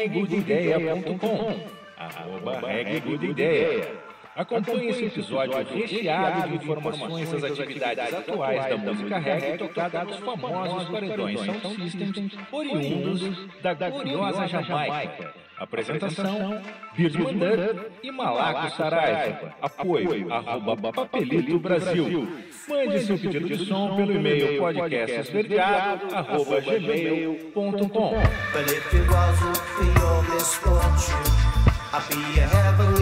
reggaegoodideia.com arroba reggaegoodideia. Acompanhe esse episódio recheado de informações das atividades atuais da música reggae tocada nos famosos paredões Sound Systems oriundos da gloriosa Jamaica. Apresentação, Bird Duck e Malaco Saraiva. Apoio, arroba Papelito Brasil. Mande seu pedido de som pelo e-mail podcastesvergado.gmail.com I'll be a heavenly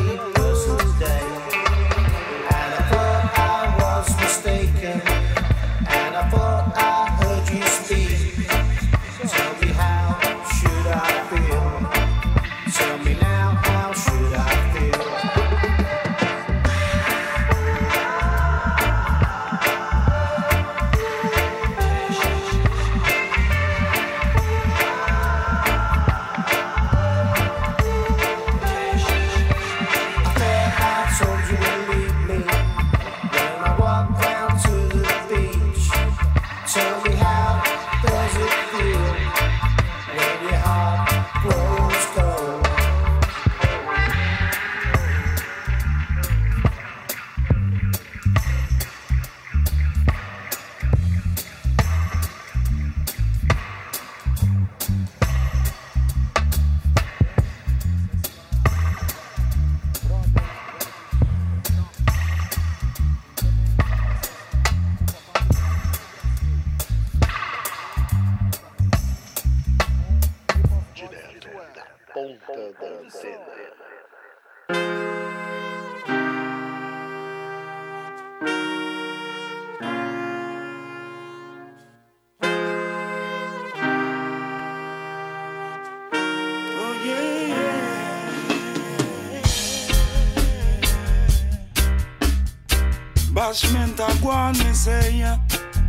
Go on, me say.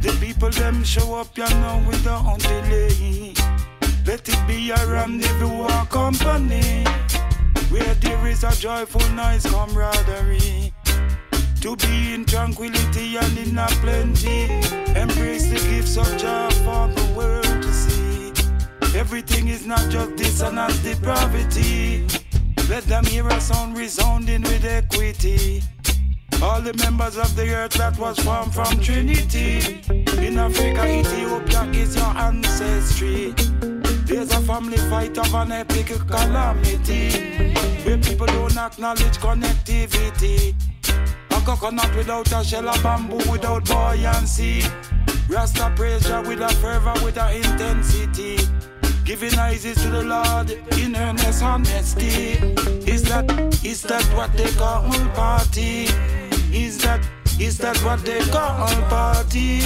The people them show up, you know, without delay. Let it be a rendezvous company. Where there is a joyful noise, camaraderie. To be in tranquility and in a plenty. Embrace the gifts of joy for the world to see. Everything is not just dissonance, depravity. Let them hear a sound resounding with equity. All the members of the earth that was formed from Trinity. In Africa, Ethiopia is your ancestry. There's a family fight of an epic calamity. Where people don't acknowledge connectivity. A coconut without a shell, a bamboo without buoyancy. Rasta praise Jah with a fervor, with a intensity. Giving eyes to the Lord in earnest honesty. Is that, is that what they call party? Is that is that what they call party?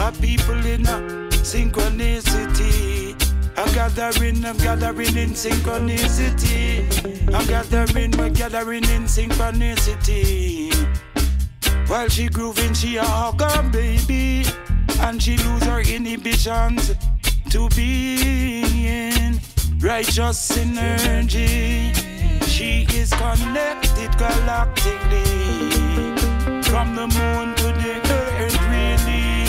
A people in a synchronicity. A gathering, a gathering in synchronicity. A gathering, a gathering in synchronicity. While she grooving, she a hug her baby, and she lose her inhibitions to be in righteous synergy. She is connected galactically. From the moon to the earth, really.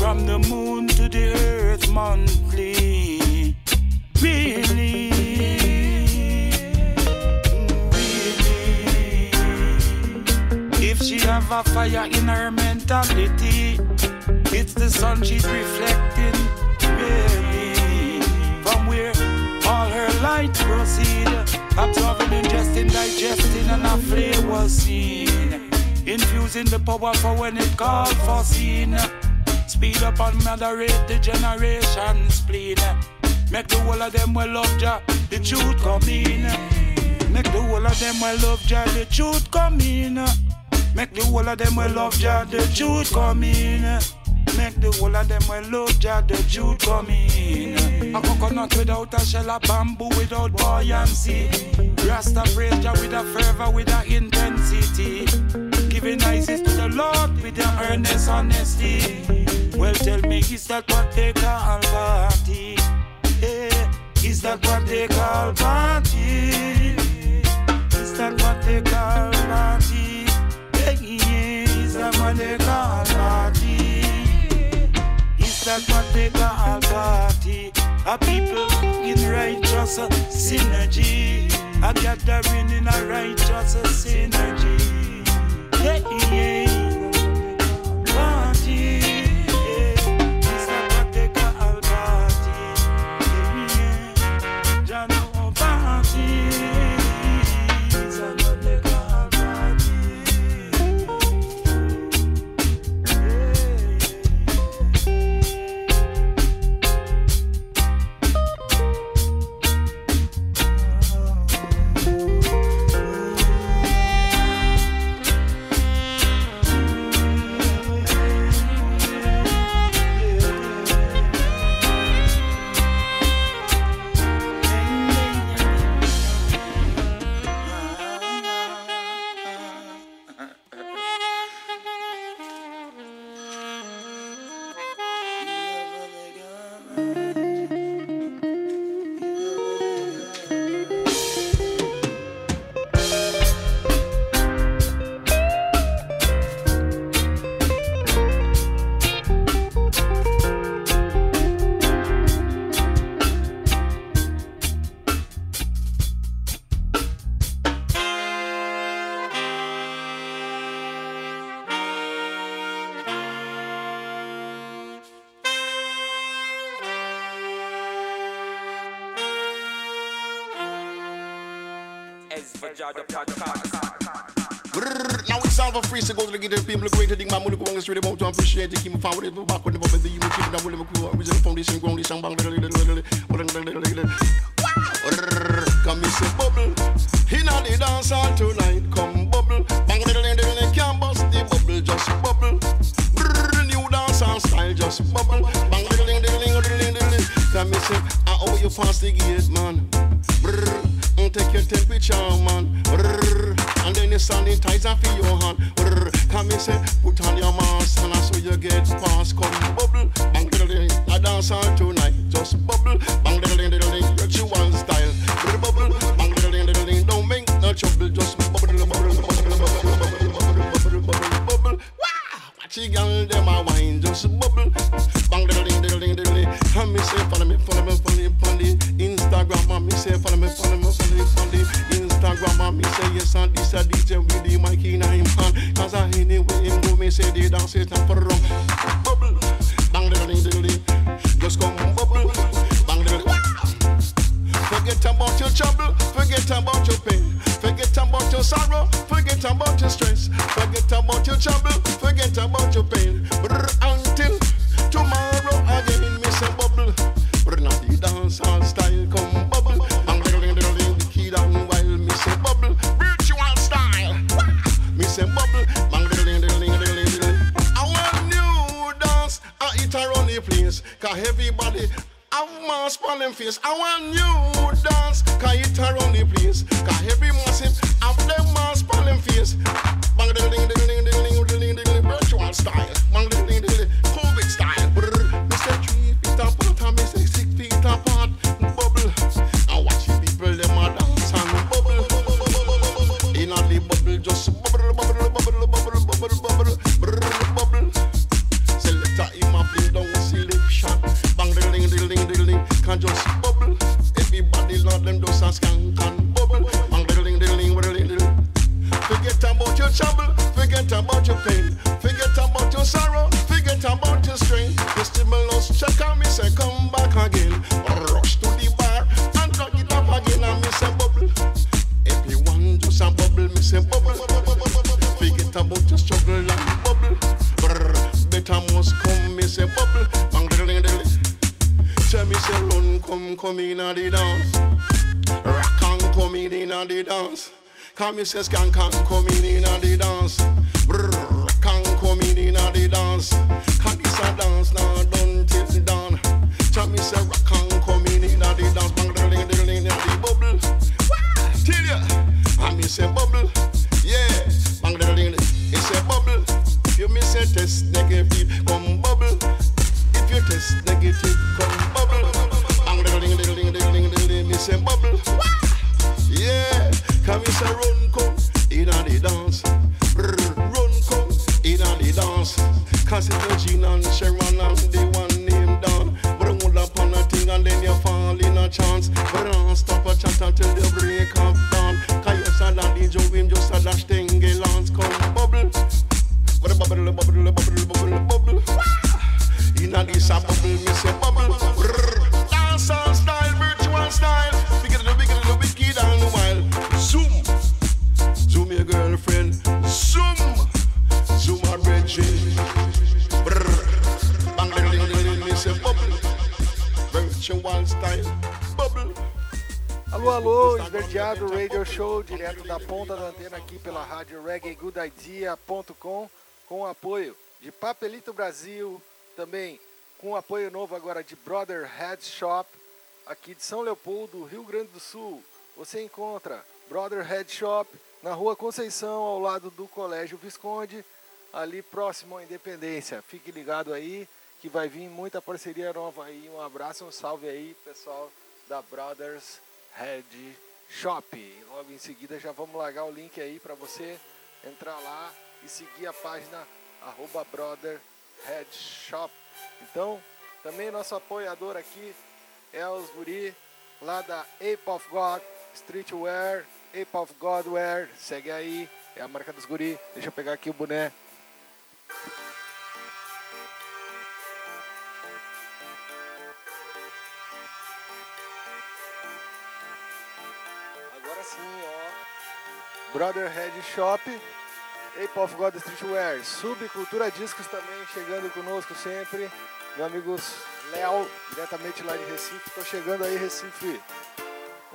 From the moon to the earth, monthly. Really. Mm, really. If she have a fire in her mentality, it's the sun she's reflecting all her light proceed. Absorbing, ingesting, digesting, and a flavor seen. Infusing the power for when it called for seen. Speed up and moderate the generation spleen. Make the whole of them well love ya. the truth come in. Make the whole of them well love ya. the truth come in. Make the whole of them well love ya. the truth come in. Make the whole of them well love Jah, the truth come in. A coconut without a shell, a bamboo without buoyancy. Rasta praise Jah with a fervor, with a intensity. Giving ices to the Lord with your earnest honesty. Well, tell me, is that what they call party? Yeah. Is that what they call party? Is that what they call party? Yeah, is that what they call party? That they call party? A people in righteous synergy, a gathering in a righteous synergy. Yeah, yeah, party. Go to get the people great think my money go on the street, want to appreciate it, keep me found with back with the bubble, the you keep that with the crew, original foundation, ground, this and bang, come me say bubble, in the dance hall tonight, come bubble, bang, can't bust the bubble, just bubble, new dance style, just bubble, bang, come me say, I owe you fast the gate, man, Brrr, take your temperature, man, Brrr, and then you sanitizer for your hand say stress, forget about your trouble, Since can come. reggaegoodidea.com, com apoio de Papelito Brasil, também com apoio novo agora de Brother Head Shop, aqui de São Leopoldo, Rio Grande do Sul. Você encontra Brother Head Shop na rua Conceição, ao lado do Colégio Visconde, ali próximo à Independência. Fique ligado aí que vai vir muita parceria nova aí. Um abraço, um salve aí, pessoal da Brothers Head Shop. Logo em seguida já vamos largar o link aí para você entrar lá e seguir a página arroba Brother Head Shop. Então, também nosso apoiador aqui é os guri lá da Ape of God Streetwear, Ape of God Wear. Segue aí, é a marca dos guri. Deixa eu pegar aqui o boné. Ó. Brother Head Shop, Ape of God Streetwear, Subcultura Discos também chegando conosco sempre. Meu amigo Léo, diretamente lá de Recife. Tô chegando aí, Recife.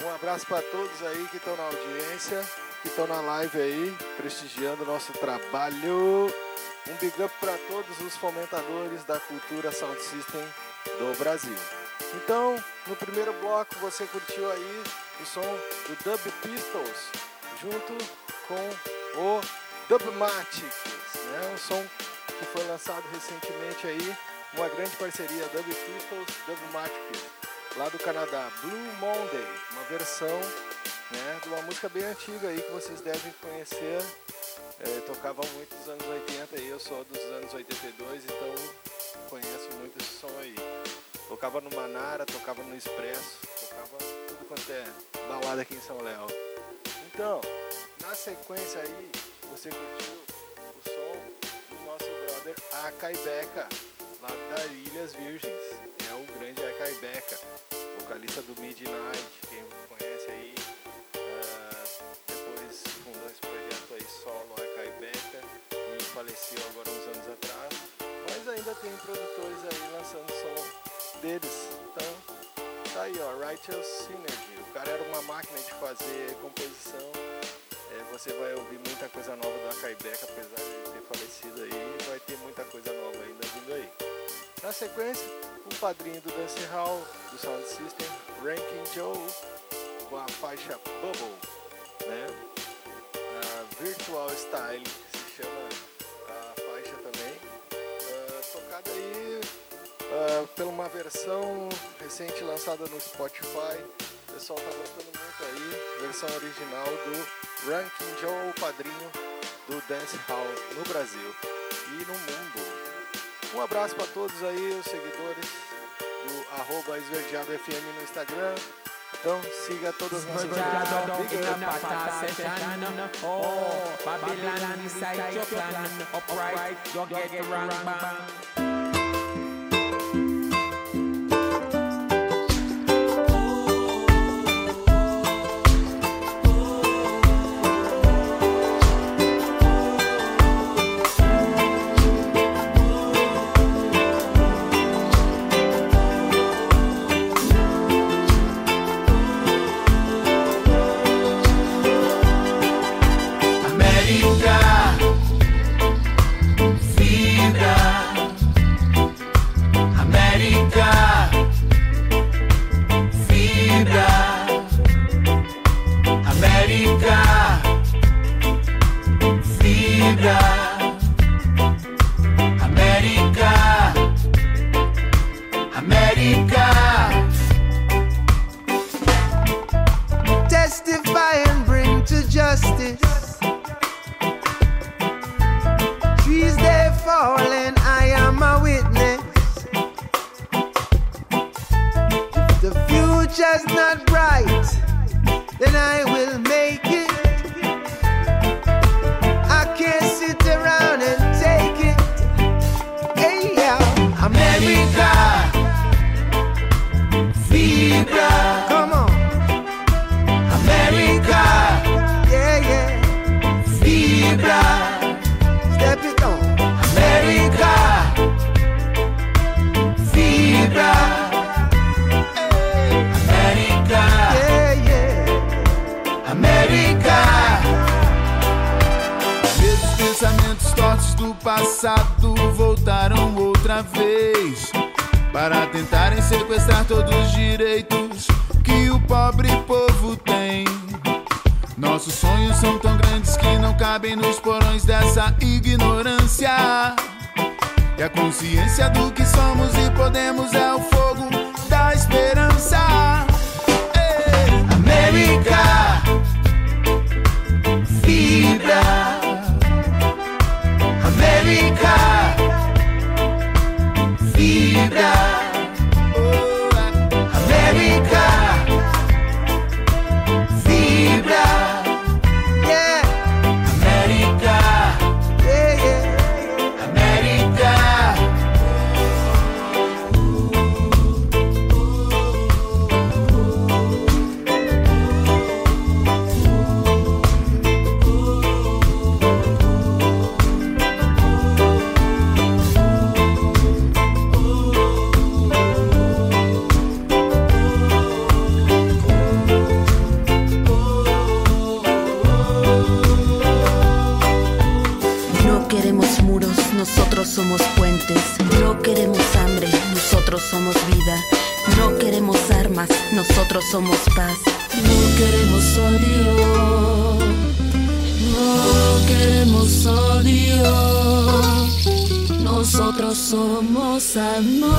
Um abraço para todos aí que estão na audiência, que estão na live aí, prestigiando o nosso trabalho. Um big up para todos os fomentadores da cultura Sound System do Brasil. Então, no primeiro bloco você curtiu aí o som do Dub Pistols junto com o Dubmatics, né? Um som que foi lançado recentemente aí, uma grande parceria Dub Pistols, Dubmatics, lá do Canadá, Blue Monday, uma versão, né, de uma música bem antiga aí que vocês devem conhecer. É, tocava muito nos anos 80 e eu sou dos anos 82, então conheço muito esse som aí. Tocava no Manara, tocava no Expresso, tocava tudo quanto é balada aqui em São Léo. Então, na sequência aí, você curtiu o som do nosso brother Akai Beca, lá das Ilhas Virgens. É o grande Akai Beca, vocalista do Midnight, quem conhece aí. ah, depois fundou esse projeto aí solo Akai Beca e faleceu agora uns anos atrás. Mas ainda tem produtores aí lançando som deles. Então, tá aí ó, Righteous Synergy. O cara era uma máquina de fazer composição. É, você vai ouvir muita coisa nova do Akai Beca, apesar de ter falecido aí, vai ter muita coisa nova ainda vindo aí. Na sequência, o padrinho do Dance Hall, do Sound System, Ranking Joe, com a faixa Bubble, né? A Virtual Style, que se chama ah, por uma versão recente lançada no Spotify. O pessoal tá gostando muito aí. Versão original do Ranking Joe, o padrinho do Dance Hall no Brasil e no mundo. Um abraço para todos aí, os seguidores do arroba Esverdeado FM no Instagram. Então siga todas as nossas. Oh, Babylon inside your plan. Upright, you get wrong bang. passado voltaram outra vez para tentarem sequestrar todos os direitos que o pobre povo tem. Nossos sonhos são tão grandes que não cabem nos porões dessa ignorância. E a consciência do que somos e podemos é o fogo da esperança. Hey, América! nosotros somos vida. No queremos armas, nosotros somos paz. No queremos odio, no queremos odio. Nosotros somos amor.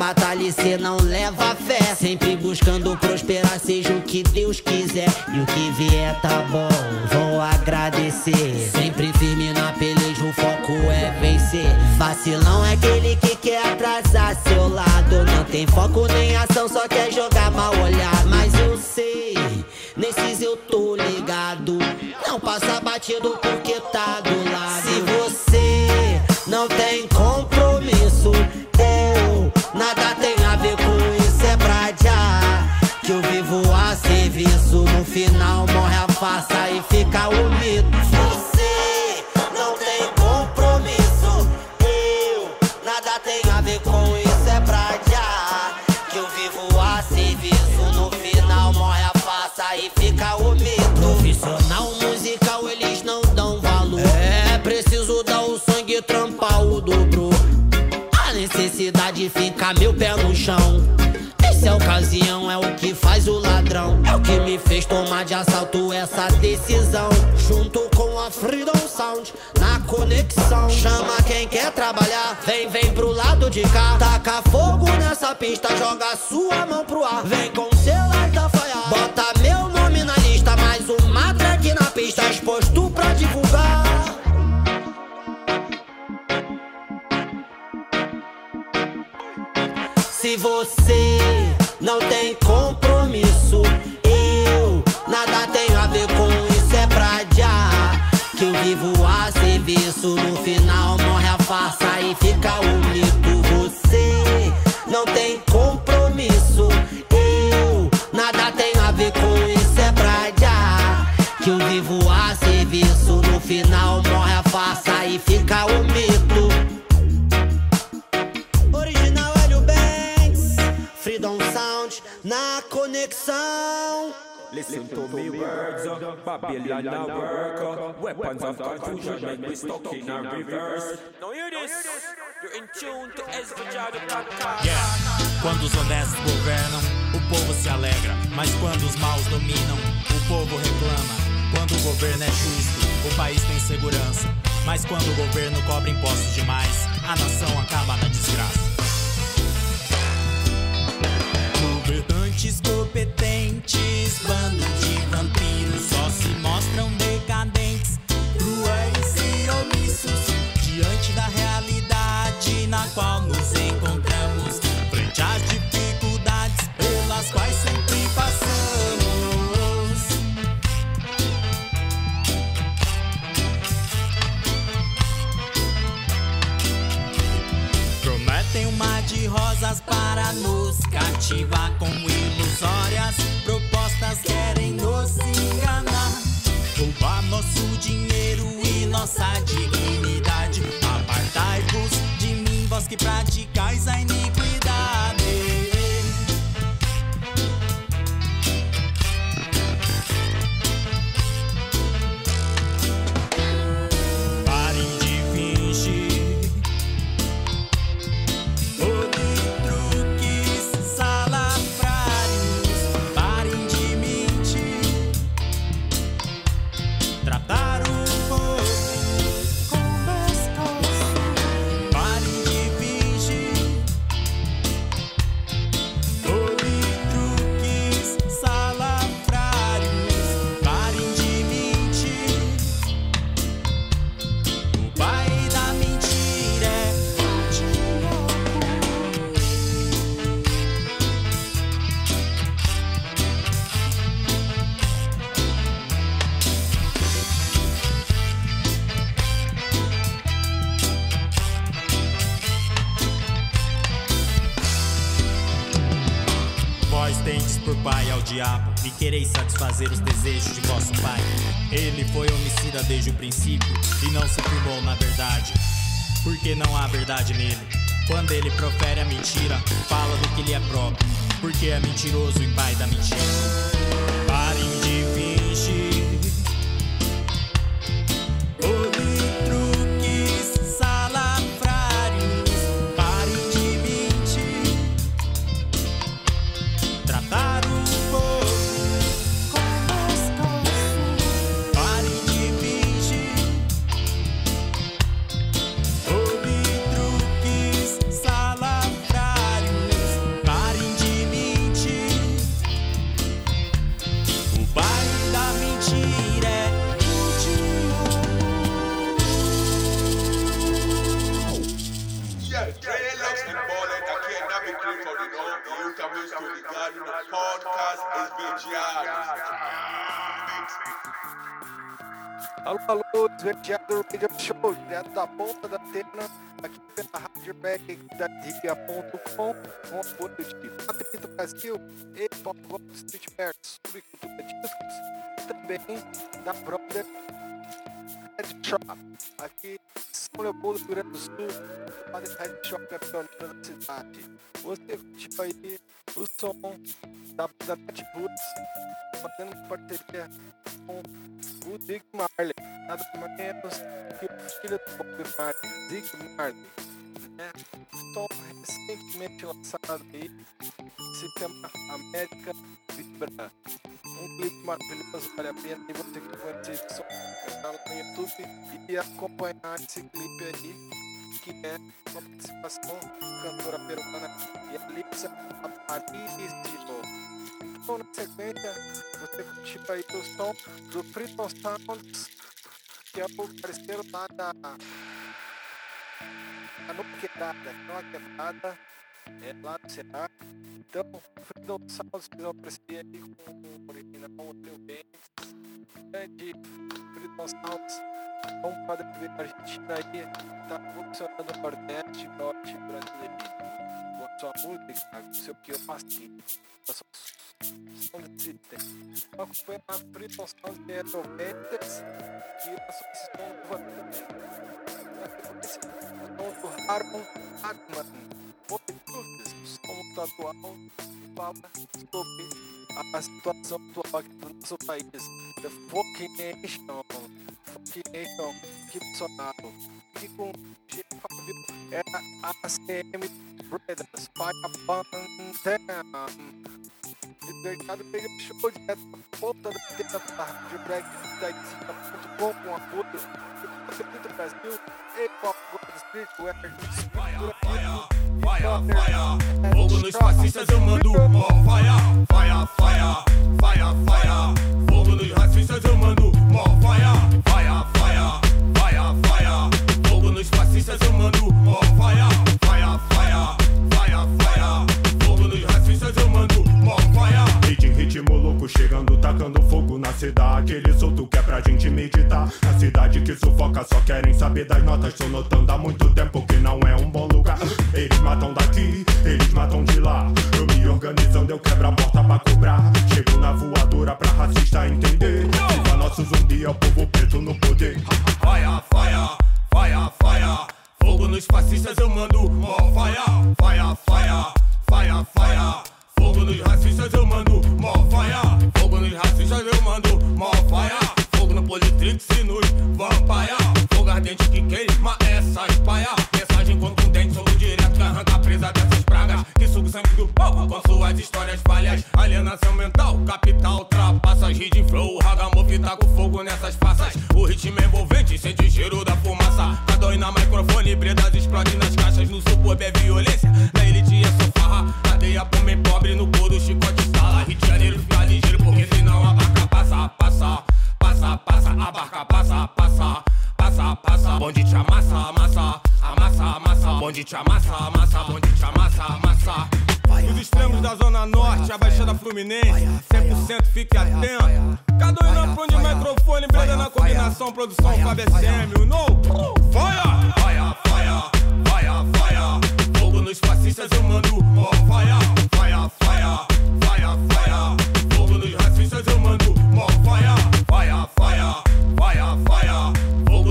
batalha e cê não leva fé. Sempre buscando prosperar, seja o que Deus quiser. E o que vier tá bom, vou agradecer. Sempre firme na peleja, o foco é vencer. Vacilão é aquele que quer atrasar seu lado. Não tem foco nem ação, só quer jogar mal olhar. Mas eu sei, nesses eu tô ligado. Não passa batido por necessidade fica meu pé no chão. Essa ocasião é o que faz o ladrão. É o que me fez tomar de assalto essa decisão. Junto com a Freedom Sound na conexão. Chama quem quer trabalhar, vem, vem pro lado de cá. Taca fogo nessa pista, joga sua mão pro ar. Vem com seu da Se você não tem compromisso, eu nada tenho a ver com isso, é pra já. Que eu vivo a serviço, no final morre a farsa e fica o mito. Você não tem compromisso, eu nada tenho a ver com isso, é pra já. Que eu vivo a serviço, no final morre a farsa e fica o mito. Na conexão. Listen to me words, uh, Babylon a work. Weapons of confusion make me stuck in a reverse. Now hear this. You're in tune to Esvajado Podcast. Yeah. Quando os honestos governam, o povo se alegra. Mas quando os maus dominam, o povo reclama. Quando o governo é justo, o país tem segurança. Mas quando o governo cobra impostos demais, a nação acaba na desgraça. Governantes competentes, bando de vampiros só se mostram decadentes, de rosas para nos cativar com ilusórias propostas, querem nos enganar. Roubar nosso dinheiro e nossa dignidade. Apartai-vos de mim, vós que praticais a iniquidade. Porque não há verdade nele. Quando ele profere a mentira, fala do que lhe é próprio, porque é mentiroso e pai da mentira. Radio Show, direto da ponta da antena, aqui pela Rádio da Dia.com, com apoio de Fabrício Brasil e Pop Streetwear, Subcultura Discos, e também da Brother Red Shop, aqui em São Leopoldo, Rio Grande do Sul, a Red Shop é pioneira da cidade. Você curtiu aí o som da Pet Boots, fazendo parceria com o Dick Marley, nada menos que o filho do Bob Marley, Dick Marley. Né? Som recentemente lançado aí, se chama América Vibra. Um clipe maravilhoso, vale a pena e você que conhece esse som, entrar no YouTube e acompanhar esse clipe aí que é uma participação cantora peruana e Alissa Aparicio. Então, na sequência, você curtiu aí o som do Freedom Sounds, que é o parceiro lá da a não quebrada, não a quebrada, é lá do Ceará. Então, Freedom Sounds fez uma parceria aí com o original Lil Banks, grande Freedom Sounds como pode ver, a Argentina aí está funcionando o Nordeste, Norte brasileiro. Com a sua música, com seu que eu faço, a sua som de sistema. Acompanha a Freedom Sound de Noventas e a sua som do Harmon Hartman. Bluetooth, o som do atual, fala sobre a situação atual aqui do nosso país. The Fucking Nation que então, que Bolsonaro, que com Fábio era a ACM Brothers, pai a Pantera. Libertado pelo show direto da ponta da da Rádio Black da com apoio do Brasil e Pop Gold Street Wear. Fire, fire, fire, fire. Fogo nos fascistas eu mando. Fire, fire, fire, fire, fire. Fogo nos racistas eu mando. Fire, fire. racistas eu mando mó faia, faia, faia, faia, faia. Fogo nos racistas eu mando mó faia. Hit, ritmo louco chegando, tacando fogo na cidade. Ele solto que é pra gente meditar. Na cidade que sufoca, só querem saber das notas. Tô notando há muito tempo matam daqui, eles matam de lá. Eu me organizando, eu quebro a porta pra cobrar. Chego na voadora pra racista entender. Viva nosso zumbi, é o povo preto no poder.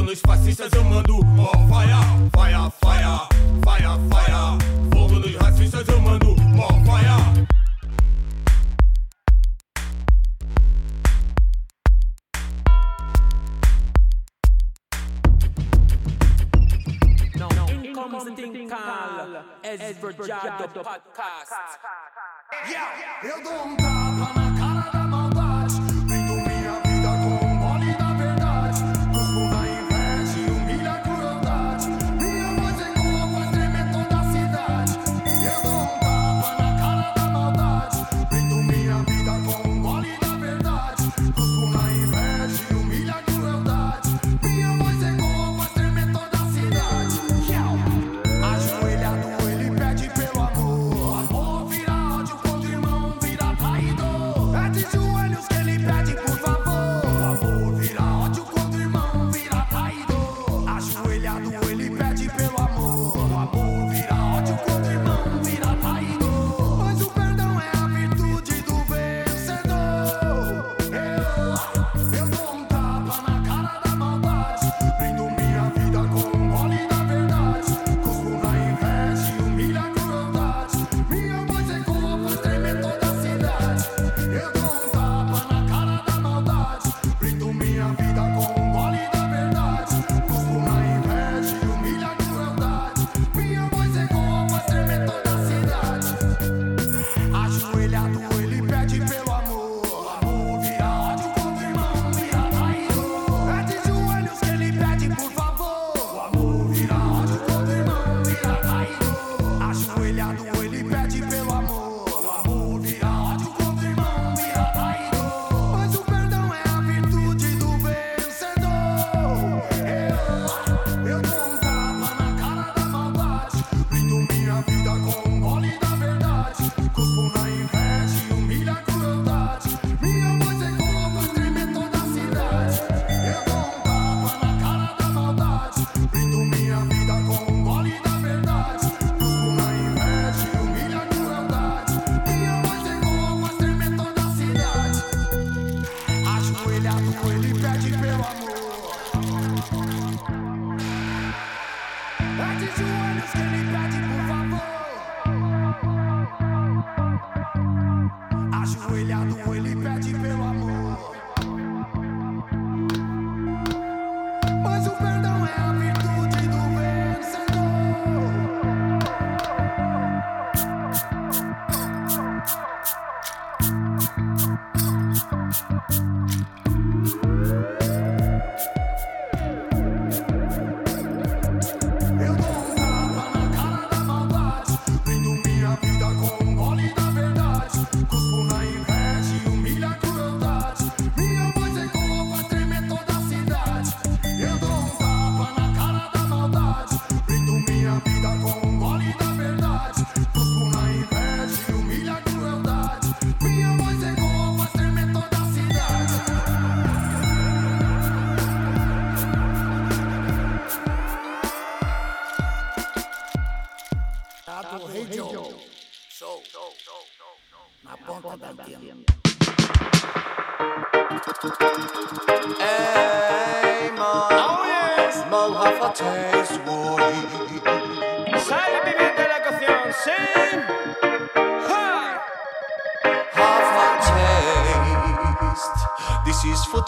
Nos fascistas eu mando, oh, fire, fire, fire, fire, fire. Fogo nos racistas eu mando, comes the thing called Esverjado Podcast. Yeah, eu dou um tapa na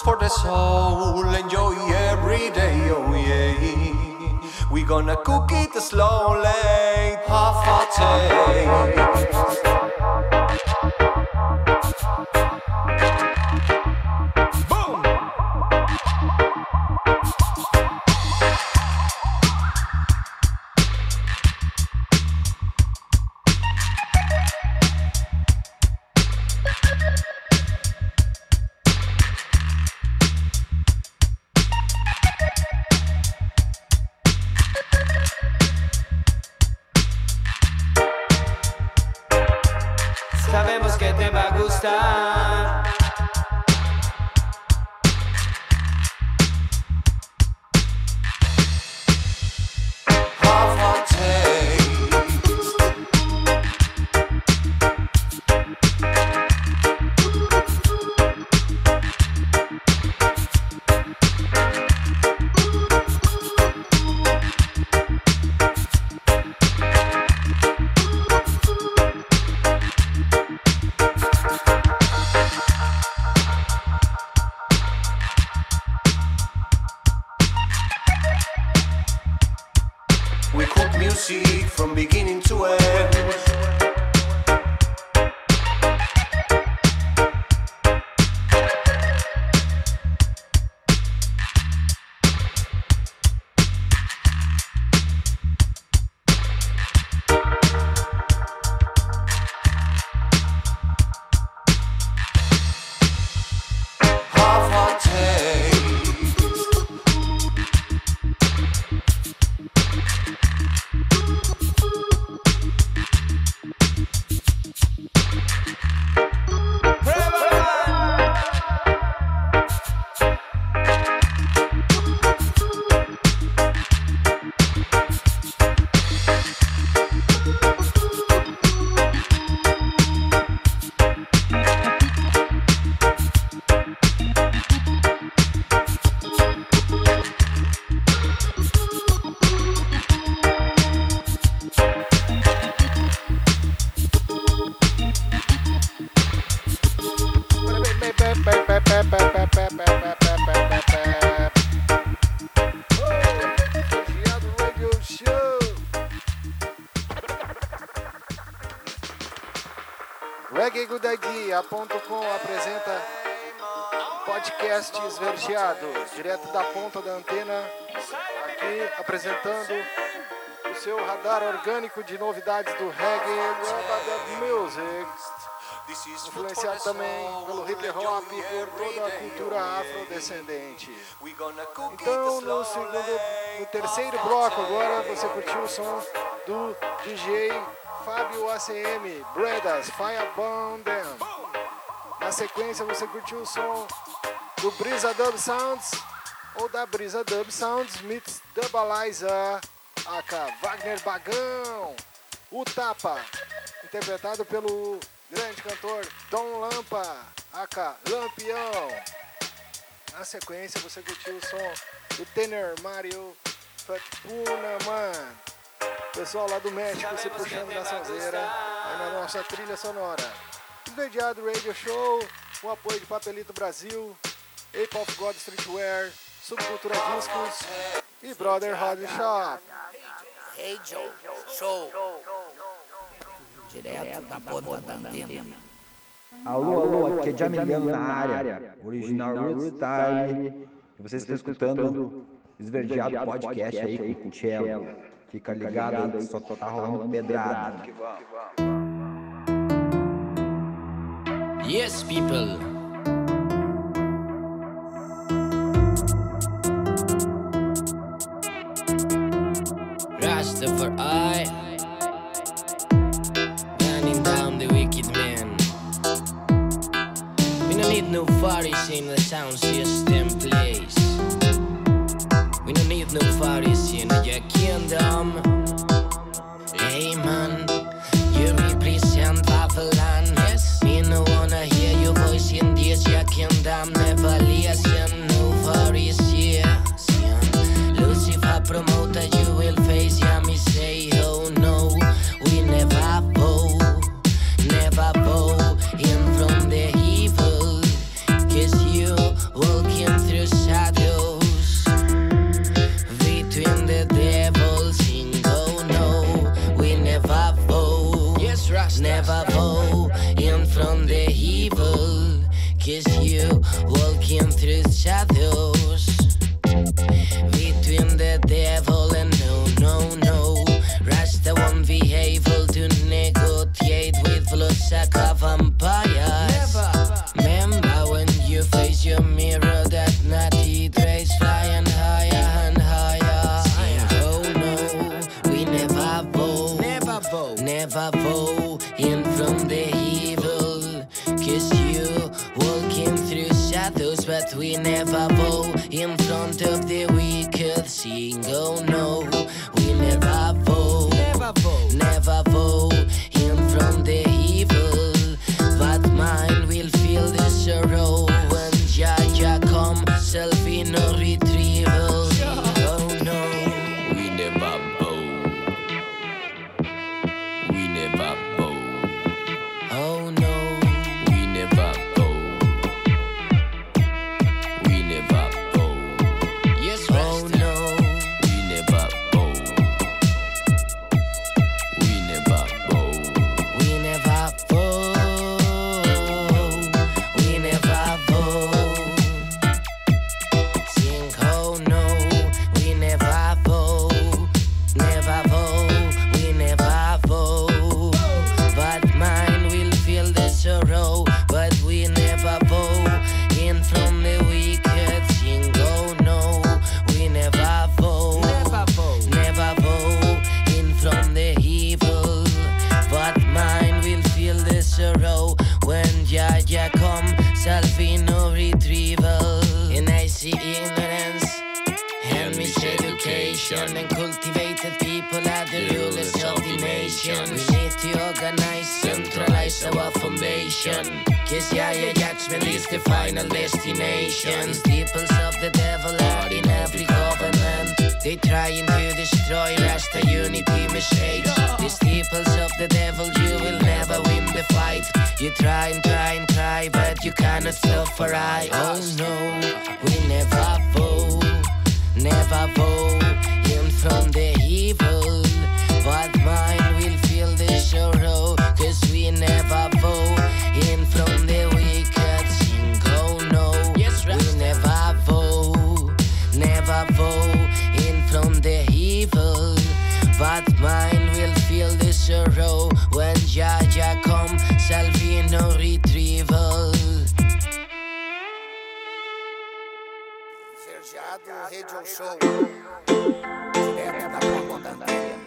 for the soul. Enjoy every day, oh yeah. We gonna cook it slowly. Have a taste. Podcast esverdeado, direto da ponta da antena, aqui apresentando o seu radar orgânico de novidades do reggae Rubber Music, influenciado também pelo hip hop e por toda a cultura afrodescendente. Então, no segundo, no terceiro bloco agora, você curtiu o som do DJ Fábio ACM, Bredas, Firebomb Them. Na sequência, você curtiu o som do Brisa Dub Sounds, ou da Brisa Dub Sounds, meets Dubalizer, aka Wagner Bagão, o Tapa, interpretado pelo grande cantor Dom Lampa, aka Lampião. Na sequência, você curtiu o som do Tenor Mario Fatpuna, mano. Pessoal lá do México se puxando na sonzeira aí na nossa trilha sonora. Esverdeado Radio Show, com apoio de Papelito Brasil, Ape of God Streetwear, Subcultura Discos e Brother Hard Shop. Hey Joe, show. Direto da ponta da antena. Alô, alô, aqui é Jamilhão na área, original Real Style. E você está escutando o Esverdeado Podcast aí com o Cello. Fica ligado aí, só tá rolando pedrada. Yes, people. With Lusaka vampires. Remember when you face your mirror that naughty trace flying higher and higher. Oh no, we never bow, never bow, never bow in from the evil. Cause you walking through shadows, but we never bow in front of the wicked. Sing, oh no, They trying to destroy Rasta unity message. These peoples of the devil, you will never win the fight. You try and try and try, but you cannot stop for I. Oh no, we never vote, never vote in from the evil. But mine will feel the sorrow, cause we never vote in from the wicked. Sing, oh no, we never bow, never from the evil. But mine will feel the sorrow when Jaja come, Salvino retrieval. Esverdeado Radio Show. Direto da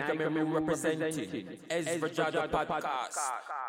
Nigga, me representing Ezra Jaja Podcast.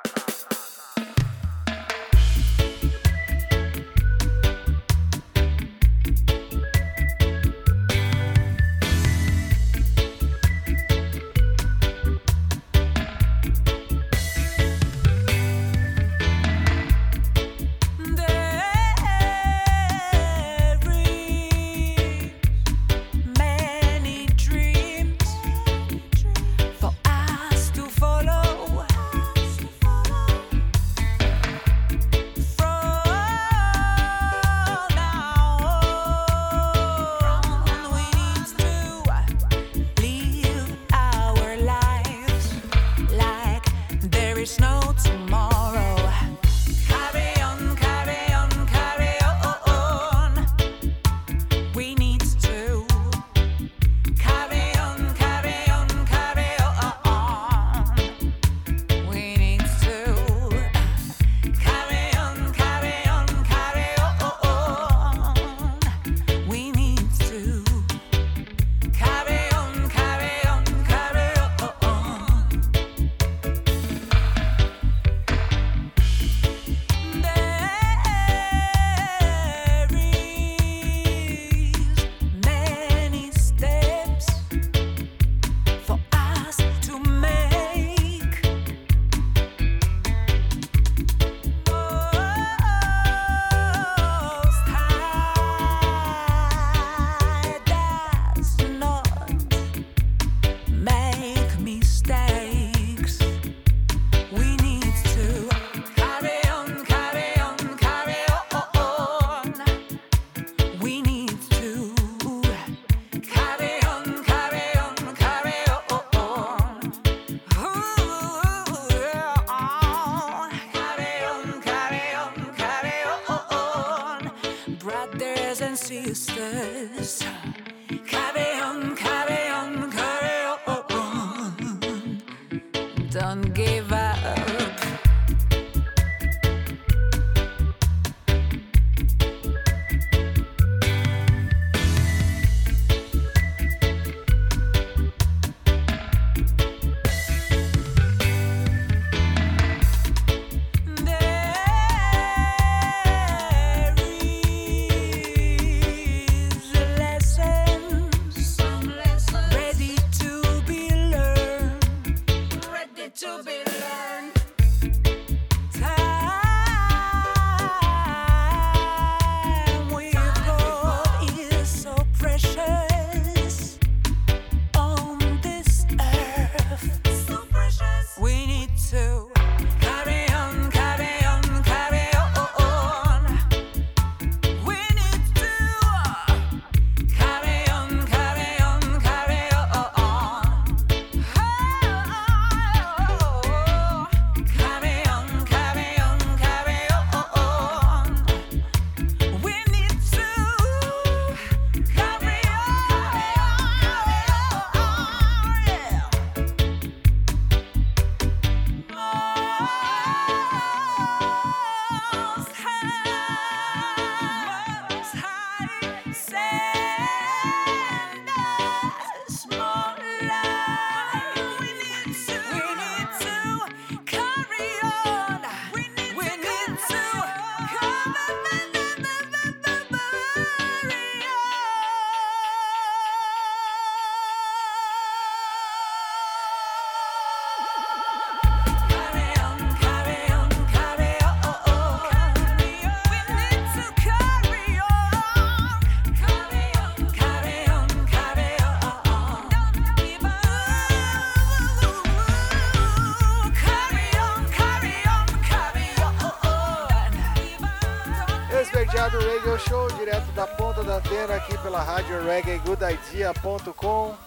goodidia.com.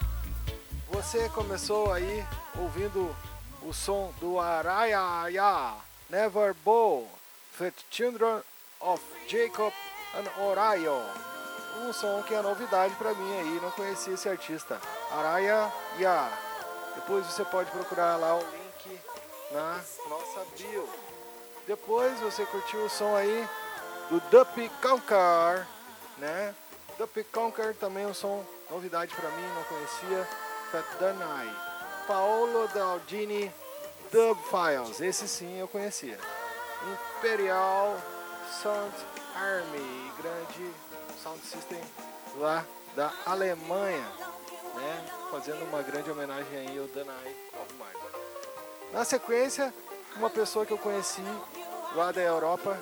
Você começou aí ouvindo o som do Araya Never Bow, The Children of Jacob and Orion. Um som que é novidade para mim aí, não conhecia esse artista. Araya Ya. Depois você pode procurar lá o link na nossa bio. Depois você curtiu o som aí do Duppy Calcar, né? Pick Conquer também um som novidade pra mim, não conhecia. Fat Danai. Paolo Daldini Dub Files, esse sim eu conhecia. Imperial Sound Army, grande sound system lá da Alemanha, né? Fazendo uma grande homenagem aí ao Danai. Na sequência, uma pessoa que eu conheci lá da Europa,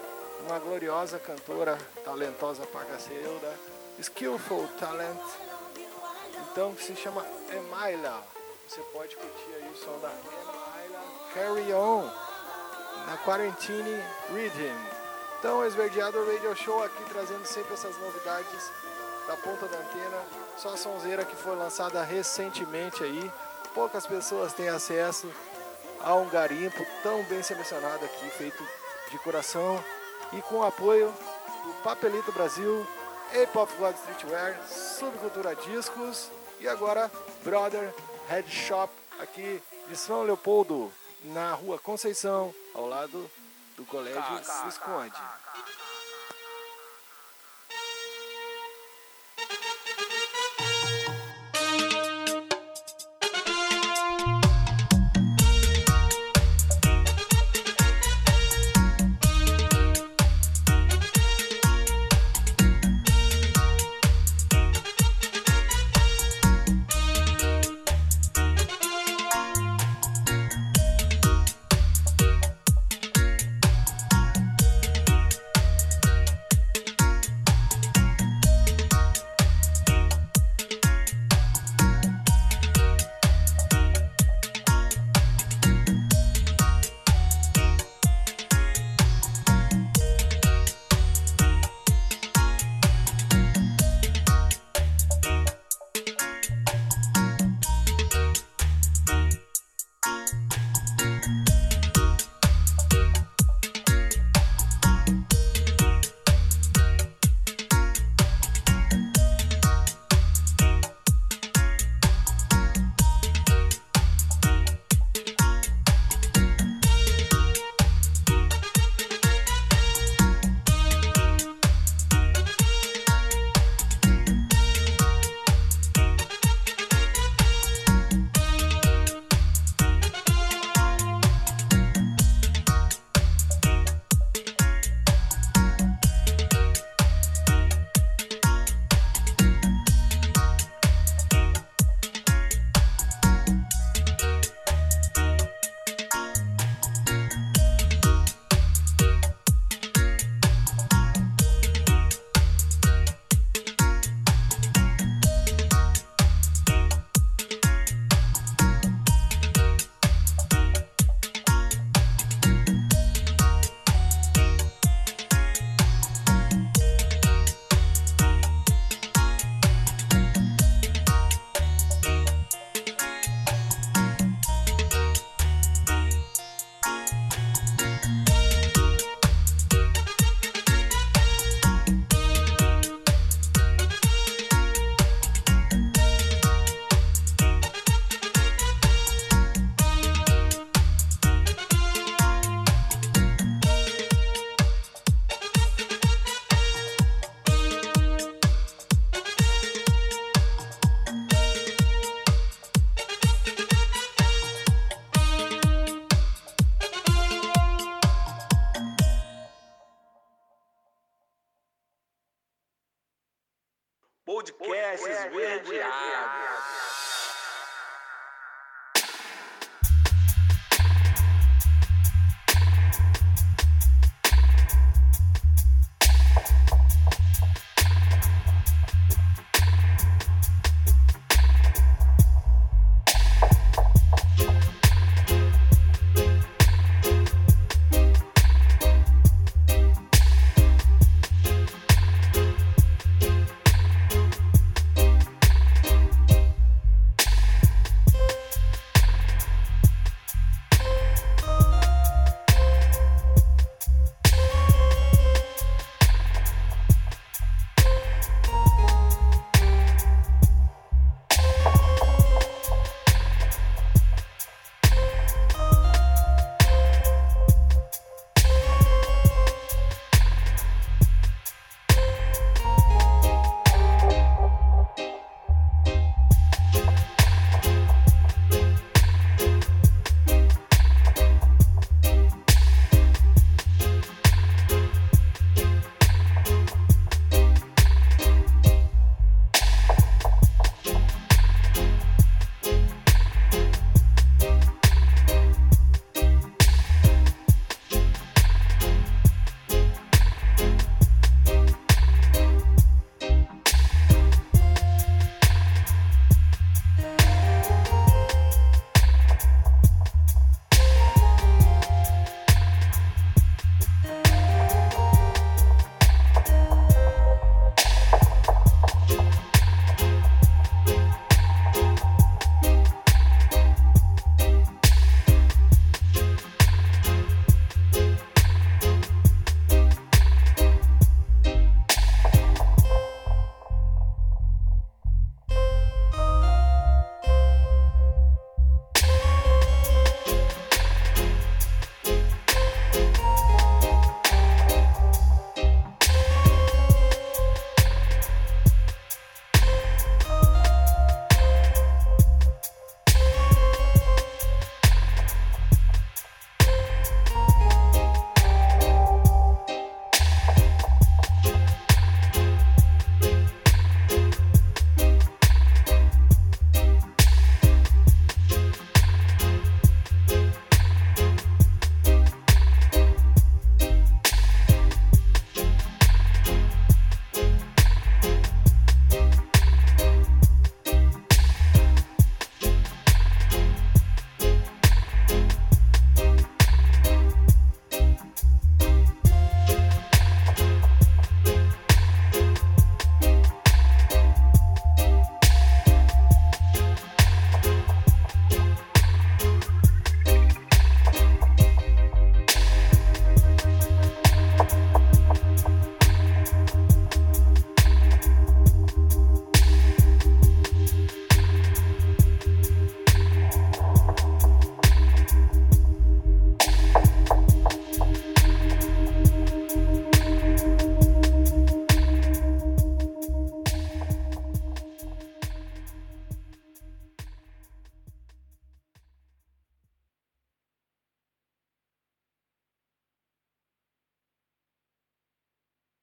uma gloriosa cantora, talentosa pra cacilda, skillful talent, então que se chama Emaila. Você pode curtir aí o som da Emaila Carry On na Quarantine Region. Então, Esverdeado Radio Show aqui trazendo sempre essas novidades da ponta da antena. Só a sonzeira que foi lançada recentemente aí. Poucas pessoas têm acesso a um garimpo tão bem selecionado aqui, feito de coração e com o apoio do Papelito Brasil, Ape of God Streetwear, Subcultura Discos e agora Brother Head Shop aqui de São Leopoldo, na rua Conceição, ao lado do Colégio Visconde. Podcast esverdeado.